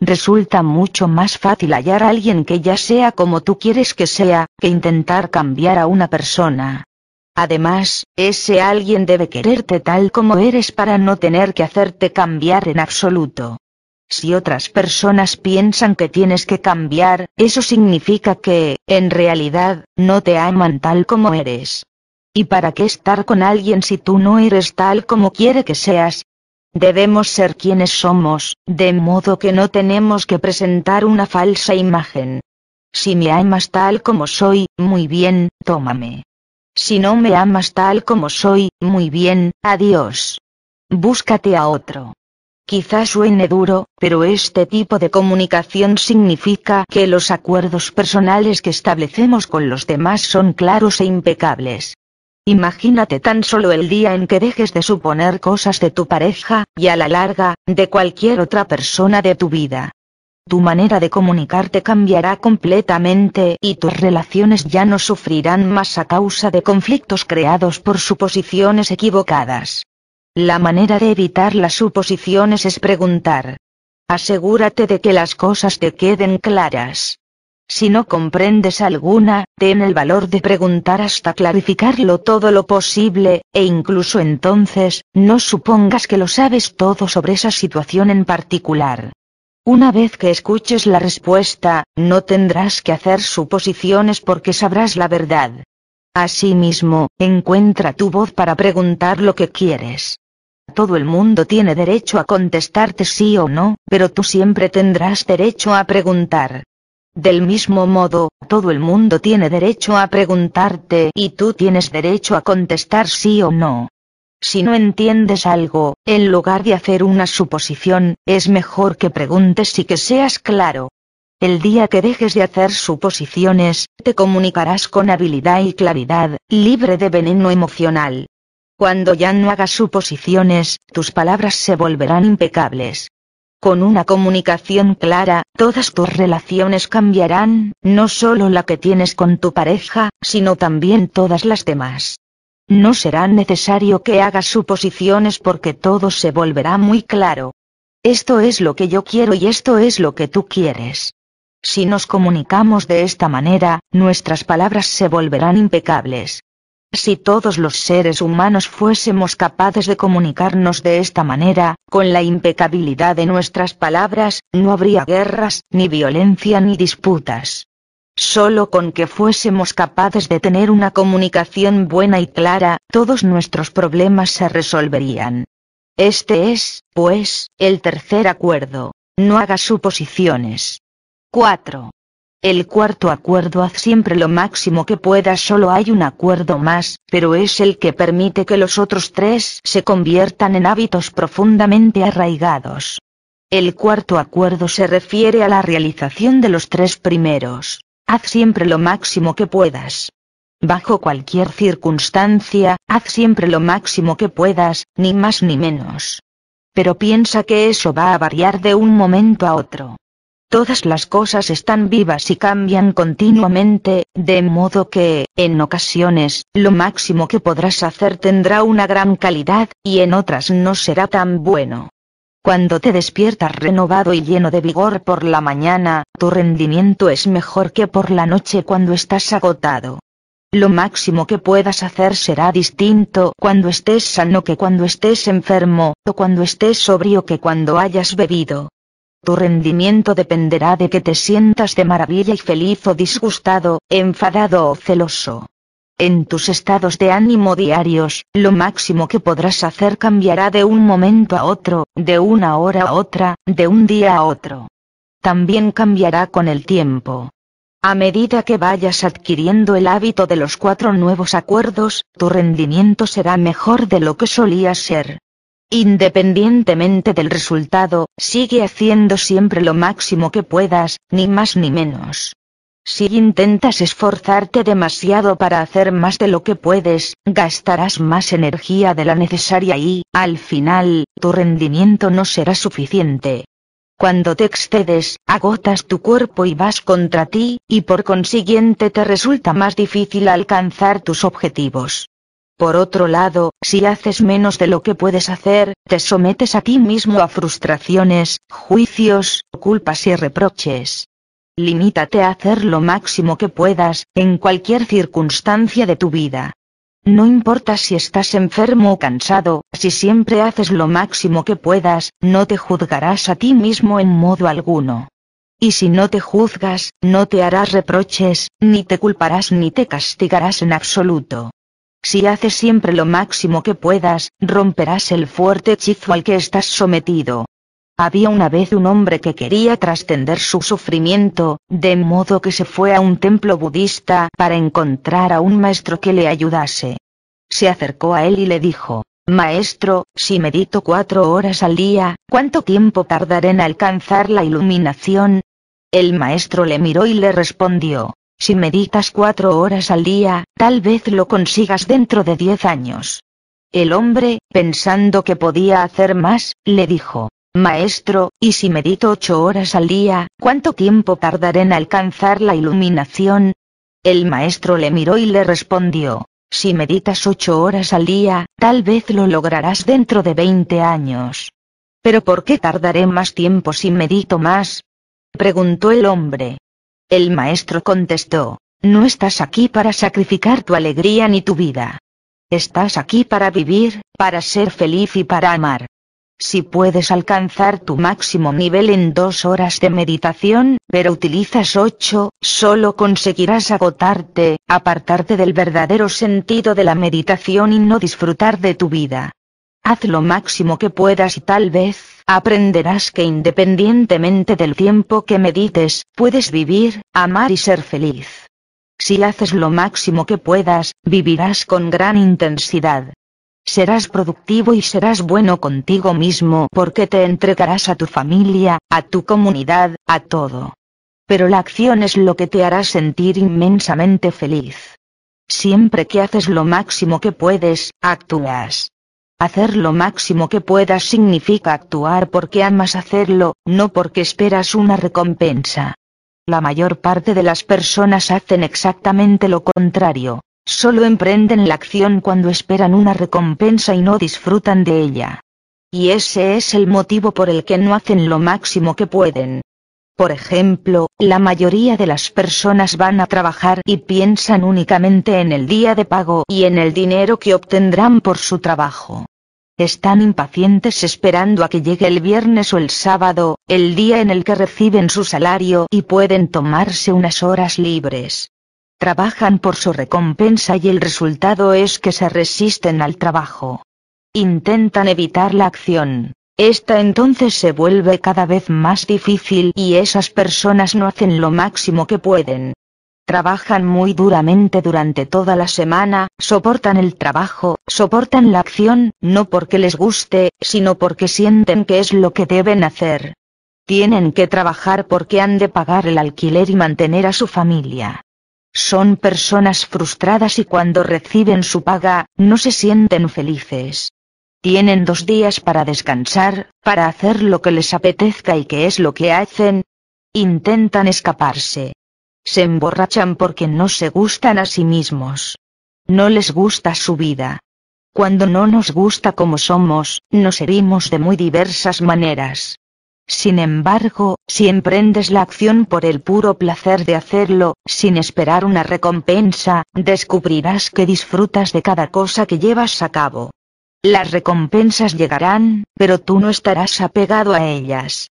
Resulta mucho más fácil hallar a alguien que ya sea como tú quieres que sea, que intentar cambiar a una persona. Además, ese alguien debe quererte tal como eres para no tener que hacerte cambiar en absoluto. Si otras personas piensan que tienes que cambiar, eso significa que, en realidad, no te aman tal como eres. ¿Y para qué estar con alguien si tú no eres tal como quiere que seas? Debemos ser quienes somos, de modo que no tenemos que presentar una falsa imagen. Si me amas tal como soy, muy bien, tómame. Si no me amas tal como soy, muy bien, adiós. Búscate a otro. Quizás suene duro, pero este tipo de comunicación significa que los acuerdos personales que establecemos con los demás son claros e impecables. Imagínate tan solo el día en que dejes de suponer cosas de tu pareja, y a la larga, de cualquier otra persona de tu vida. Tu manera de comunicarte cambiará completamente y tus relaciones ya no sufrirán más a causa de conflictos creados por suposiciones equivocadas. La manera de evitar las suposiciones es preguntar. Asegúrate de que las cosas te queden claras. Si no comprendes alguna, ten el valor de preguntar hasta clarificarlo todo lo posible, e incluso entonces, no supongas que lo sabes todo sobre esa situación en particular. Una vez que escuches la respuesta, no tendrás que hacer suposiciones porque sabrás la verdad. Asimismo, encuentra tu voz para preguntar lo que quieres. Todo el mundo tiene derecho a contestarte sí o no, pero tú siempre tendrás derecho a preguntar. Del mismo modo, todo el mundo tiene derecho a preguntarte y tú tienes derecho a contestar sí o no. Si no entiendes algo, en lugar de hacer una suposición, es mejor que preguntes y que seas claro. El día que dejes de hacer suposiciones, te comunicarás con habilidad y claridad, libre de veneno emocional. Cuando ya no hagas suposiciones, tus palabras se volverán impecables. Con una comunicación clara, todas tus relaciones cambiarán, no solo la que tienes con tu pareja, sino también todas las demás. No será necesario que hagas suposiciones porque todo se volverá muy claro. Esto es lo que yo quiero y esto es lo que tú quieres. Si nos comunicamos de esta manera, nuestras palabras se volverán impecables. Si todos los seres humanos fuésemos capaces de comunicarnos de esta manera, con la impecabilidad de nuestras palabras, no habría guerras, ni violencia ni disputas. Solo con que fuésemos capaces de tener una comunicación buena y clara, todos nuestros problemas se resolverían. Este es, pues, el tercer acuerdo. No hagas suposiciones. 4. El cuarto acuerdo haz siempre lo máximo que puedas solo hay un acuerdo más, pero es el que permite que los otros tres se conviertan en hábitos profundamente arraigados. El cuarto acuerdo se refiere a la realización de los tres primeros. Haz siempre lo máximo que puedas. Bajo cualquier circunstancia, haz siempre lo máximo que puedas, ni más ni menos. Pero piensa que eso va a variar de un momento a otro. Todas las cosas están vivas y cambian continuamente, de modo que, en ocasiones, lo máximo que podrás hacer tendrá una gran calidad, y en otras no será tan bueno. Cuando te despiertas renovado y lleno de vigor por la mañana, tu rendimiento es mejor que por la noche cuando estás agotado. Lo máximo que puedas hacer será distinto cuando estés sano que cuando estés enfermo, o cuando estés sobrio que cuando hayas bebido. Tu rendimiento dependerá de que te sientas de maravilla y feliz o disgustado, enfadado o celoso. En tus estados de ánimo diarios, lo máximo que podrás hacer cambiará de un momento a otro, de una hora a otra, de un día a otro. También cambiará con el tiempo. A medida que vayas adquiriendo el hábito de los cuatro nuevos acuerdos, tu rendimiento será mejor de lo que solía ser. Independientemente del resultado, sigue haciendo siempre lo máximo que puedas, ni más ni menos. Si intentas esforzarte demasiado para hacer más de lo que puedes, gastarás más energía de la necesaria y, al final, tu rendimiento no será suficiente. Cuando te excedes, agotas tu cuerpo y vas contra ti, y por consiguiente te resulta más difícil alcanzar tus objetivos. Por otro lado, si haces menos de lo que puedes hacer, te sometes a ti mismo a frustraciones, juicios, culpas y reproches. Limítate a hacer lo máximo que puedas, en cualquier circunstancia de tu vida. No importa si estás enfermo o cansado, si siempre haces lo máximo que puedas, no te juzgarás a ti mismo en modo alguno. Y si no te juzgas, no te harás reproches, ni te culparás ni te castigarás en absoluto. Si haces siempre lo máximo que puedas, romperás el fuerte hechizo al que estás sometido. Había una vez un hombre que quería trascender su sufrimiento, de modo que se fue a un templo budista para encontrar a un maestro que le ayudase. Se acercó a él y le dijo, Maestro, si medito cuatro horas al día, ¿cuánto tiempo tardaré en alcanzar la iluminación? El maestro le miró y le respondió, si meditas cuatro horas al día, tal vez lo consigas dentro de diez años. El hombre, pensando que podía hacer más, le dijo, Maestro, ¿y si medito ocho horas al día, cuánto tiempo tardaré en alcanzar la iluminación? El maestro le miró y le respondió, si meditas ocho horas al día, tal vez lo lograrás dentro de veinte años. ¿Pero por qué tardaré más tiempo si medito más? preguntó el hombre. El maestro contestó, no estás aquí para sacrificar tu alegría ni tu vida. Estás aquí para vivir, para ser feliz y para amar. Si puedes alcanzar tu máximo nivel en dos horas de meditación, pero utilizas ocho, solo conseguirás agotarte, apartarte del verdadero sentido de la meditación y no disfrutar de tu vida. Haz lo máximo que puedas y tal vez, aprenderás que independientemente del tiempo que medites, puedes vivir, amar y ser feliz. Si haces lo máximo que puedas, vivirás con gran intensidad. Serás productivo y serás bueno contigo mismo porque te entregarás a tu familia, a tu comunidad, a todo. Pero la acción es lo que te hará sentir inmensamente feliz. Siempre que haces lo máximo que puedes, actúas. Hacer lo máximo que puedas significa actuar porque amas hacerlo, no porque esperas una recompensa. La mayor parte de las personas hacen exactamente lo contrario. Solo emprenden la acción cuando esperan una recompensa y no disfrutan de ella. Y ese es el motivo por el que no hacen lo máximo que pueden. Por ejemplo, la mayoría de las personas van a trabajar y piensan únicamente en el día de pago y en el dinero que obtendrán por su trabajo. Están impacientes esperando a que llegue el viernes o el sábado, el día en el que reciben su salario y pueden tomarse unas horas libres. Trabajan por su recompensa y el resultado es que se resisten al trabajo. Intentan evitar la acción. Esta entonces se vuelve cada vez más difícil y esas personas no hacen lo máximo que pueden. Trabajan muy duramente durante toda la semana, soportan el trabajo, soportan la acción, no porque les guste, sino porque sienten que es lo que deben hacer. Tienen que trabajar porque han de pagar el alquiler y mantener a su familia. Son personas frustradas y cuando reciben su paga, no se sienten felices. Tienen dos días para descansar, para hacer lo que les apetezca y qué es lo que hacen. Intentan escaparse. Se emborrachan porque no se gustan a sí mismos. No les gusta su vida. Cuando no nos gusta como somos, nos herimos de muy diversas maneras. Sin embargo, si emprendes la acción por el puro placer de hacerlo, sin esperar una recompensa, descubrirás que disfrutas de cada cosa que llevas a cabo. Las recompensas llegarán, pero tú no estarás apegado a ellas.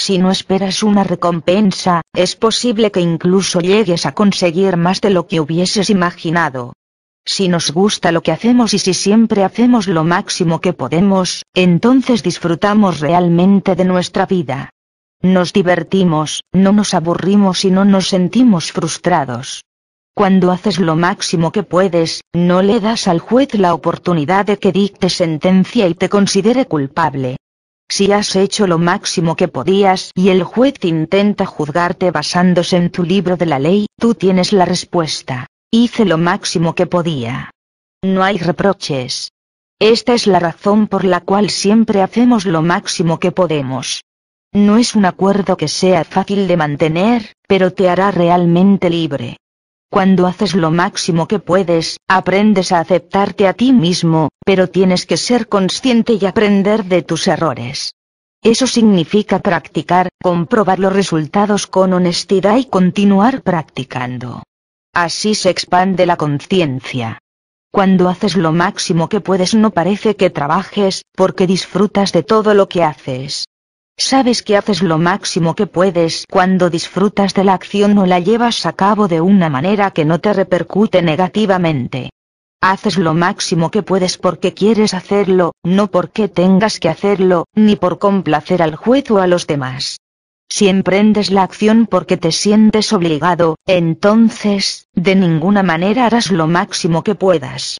Si no esperas una recompensa, es posible que incluso llegues a conseguir más de lo que hubieses imaginado. Si nos gusta lo que hacemos y si siempre hacemos lo máximo que podemos, entonces disfrutamos realmente de nuestra vida. Nos divertimos, no nos aburrimos y no nos sentimos frustrados. Cuando haces lo máximo que puedes, no le das al juez la oportunidad de que dicte sentencia y te considere culpable. Si has hecho lo máximo que podías y el juez intenta juzgarte basándose en tu libro de la ley, tú tienes la respuesta. Hice lo máximo que podía. No hay reproches. Esta es la razón por la cual siempre hacemos lo máximo que podemos. No es un acuerdo que sea fácil de mantener, pero te hará realmente libre. Cuando haces lo máximo que puedes, aprendes a aceptarte a ti mismo, pero tienes que ser consciente y aprender de tus errores. Eso significa practicar, comprobar los resultados con honestidad y continuar practicando. Así se expande la conciencia. Cuando haces lo máximo que puedes no parece que trabajes, porque disfrutas de todo lo que haces. Sabes que haces lo máximo que puedes cuando disfrutas de la acción o la llevas a cabo de una manera que no te repercute negativamente. Haces lo máximo que puedes porque quieres hacerlo, no porque tengas que hacerlo, ni por complacer al juez o a los demás. Si emprendes la acción porque te sientes obligado, entonces, de ninguna manera harás lo máximo que puedas.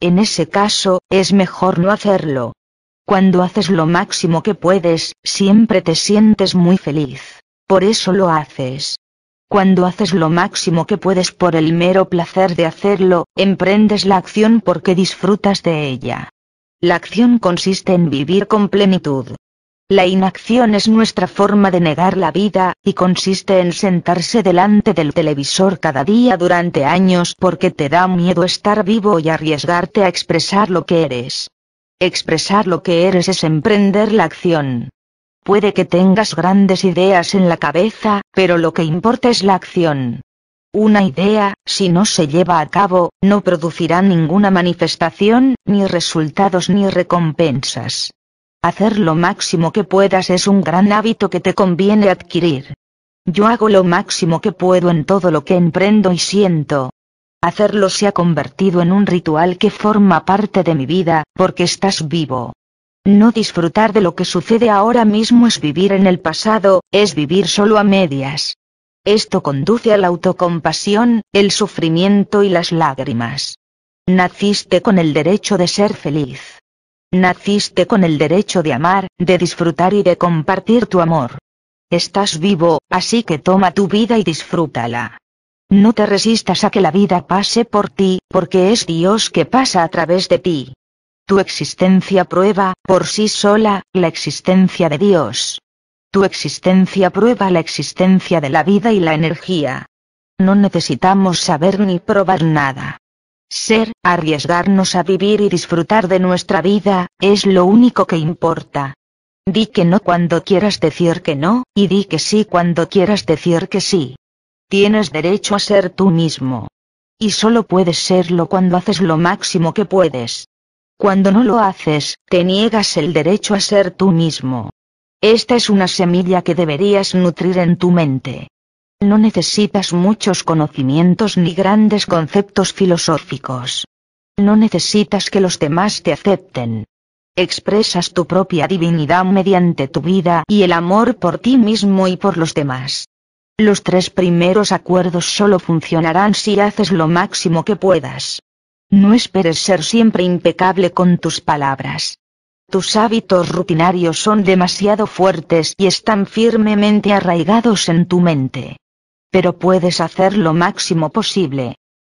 En ese caso, es mejor no hacerlo. Cuando haces lo máximo que puedes, siempre te sientes muy feliz. Por eso lo haces. Cuando haces lo máximo que puedes por el mero placer de hacerlo, emprendes la acción porque disfrutas de ella. La acción consiste en vivir con plenitud. La inacción es nuestra forma de negar la vida, y consiste en sentarse delante del televisor cada día durante años porque te da miedo estar vivo y arriesgarte a expresar lo que eres. Expresar lo que eres es emprender la acción. Puede que tengas grandes ideas en la cabeza, pero lo que importa es la acción. Una idea, si no se lleva a cabo, no producirá ninguna manifestación, ni resultados ni recompensas. Hacer lo máximo que puedas es un gran hábito que te conviene adquirir. Yo hago lo máximo que puedo en todo lo que emprendo y siento, Hacerlo se ha convertido en un ritual que forma parte de mi vida, porque estás vivo. No disfrutar de lo que sucede ahora mismo es vivir en el pasado, es vivir solo a medias. Esto conduce a la autocompasión, el sufrimiento y las lágrimas. Naciste con el derecho de ser feliz. Naciste con el derecho de amar, de disfrutar y de compartir tu amor. Estás vivo, así que toma tu vida y disfrútala. No te resistas a que la vida pase por ti, porque es Dios que pasa a través de ti. Tu existencia prueba, por sí sola, la existencia de Dios. Tu existencia prueba la existencia de la vida y la energía. No necesitamos saber ni probar nada. Ser, arriesgarnos a vivir y disfrutar de nuestra vida, es lo único que importa. Di que no cuando quieras decir que no, y di que sí cuando quieras decir que sí. Tienes derecho a ser tú mismo. Y solo puedes serlo cuando haces lo máximo que puedes. Cuando no lo haces, te niegas el derecho a ser tú mismo. Esta es una semilla que deberías nutrir en tu mente. No necesitas muchos conocimientos ni grandes conceptos filosóficos. No necesitas que los demás te acepten. Expresas tu propia divinidad mediante tu vida y el amor por ti mismo y por los demás. Los tres primeros acuerdos solo funcionarán si haces lo máximo que puedas. No esperes ser siempre impecable con tus palabras. Tus hábitos rutinarios son demasiado fuertes y están firmemente arraigados en tu mente. Pero puedes hacer lo máximo posible.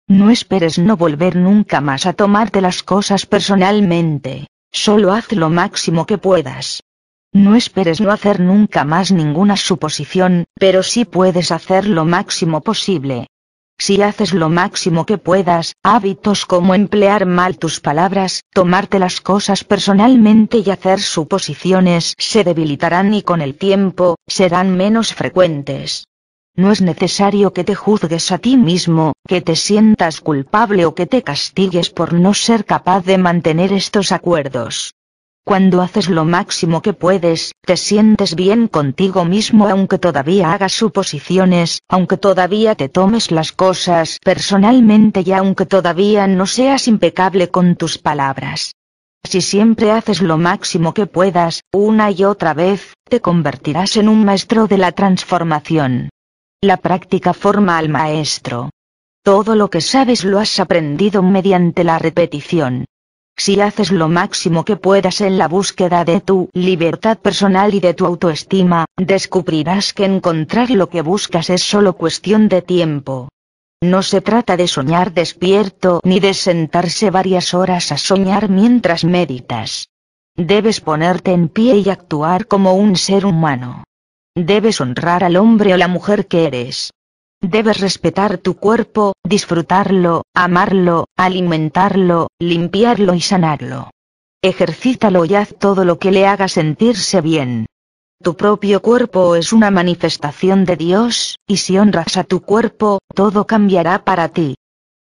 No esperes no volver nunca más a tomarte las cosas personalmente, solo haz lo máximo que puedas. No esperes no hacer nunca más ninguna suposición, pero sí puedes hacer lo máximo posible. Si haces lo máximo que puedas, hábitos como emplear mal tus palabras, tomarte las cosas personalmente y hacer suposiciones se debilitarán y con el tiempo, serán menos frecuentes. No es necesario que te juzgues a ti mismo, que te sientas culpable o que te castigues por no ser capaz de mantener estos acuerdos. Cuando haces lo máximo que puedes, te sientes bien contigo mismo aunque todavía hagas suposiciones, aunque todavía te tomes las cosas personalmente y aunque todavía no seas impecable con tus palabras. Si siempre haces lo máximo que puedas, una y otra vez, te convertirás en un maestro de la transformación. La práctica forma al maestro. Todo lo que sabes lo has aprendido mediante la repetición. Si haces lo máximo que puedas en la búsqueda de tu libertad personal y de tu autoestima, descubrirás que encontrar lo que buscas es solo cuestión de tiempo. No se trata de soñar despierto ni de sentarse varias horas a soñar mientras meditas. Debes ponerte en pie y actuar como un ser humano. Debes honrar al hombre o la mujer que eres. Debes respetar tu cuerpo, disfrutarlo, amarlo, alimentarlo, limpiarlo y sanarlo. Ejercítalo y haz todo lo que le haga sentirse bien. Tu propio cuerpo es una manifestación de Dios, y si honras a tu cuerpo, todo cambiará para ti.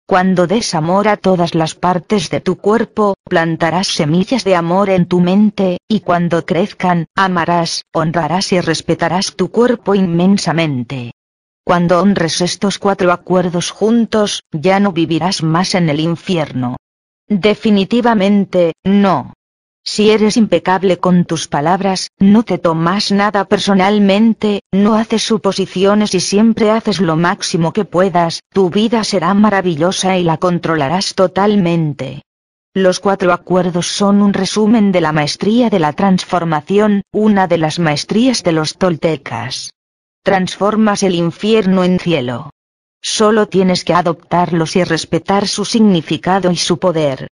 Cuando des amor a todas las partes de tu cuerpo, plantarás semillas de amor en tu mente, y cuando crezcan, amarás, honrarás y respetarás tu cuerpo inmensamente. Cuando honres estos cuatro acuerdos juntos, ya no vivirás más en el infierno. Definitivamente, no. Si eres impecable con tus palabras, no te tomas nada personalmente, no haces suposiciones y siempre haces lo máximo que puedas, tu vida será maravillosa y la controlarás totalmente. Los cuatro acuerdos son un resumen de la maestría de la transformación, una de las maestrías de los toltecas transformas el infierno en cielo. Solo tienes que adoptarlos y respetar su significado y su poder.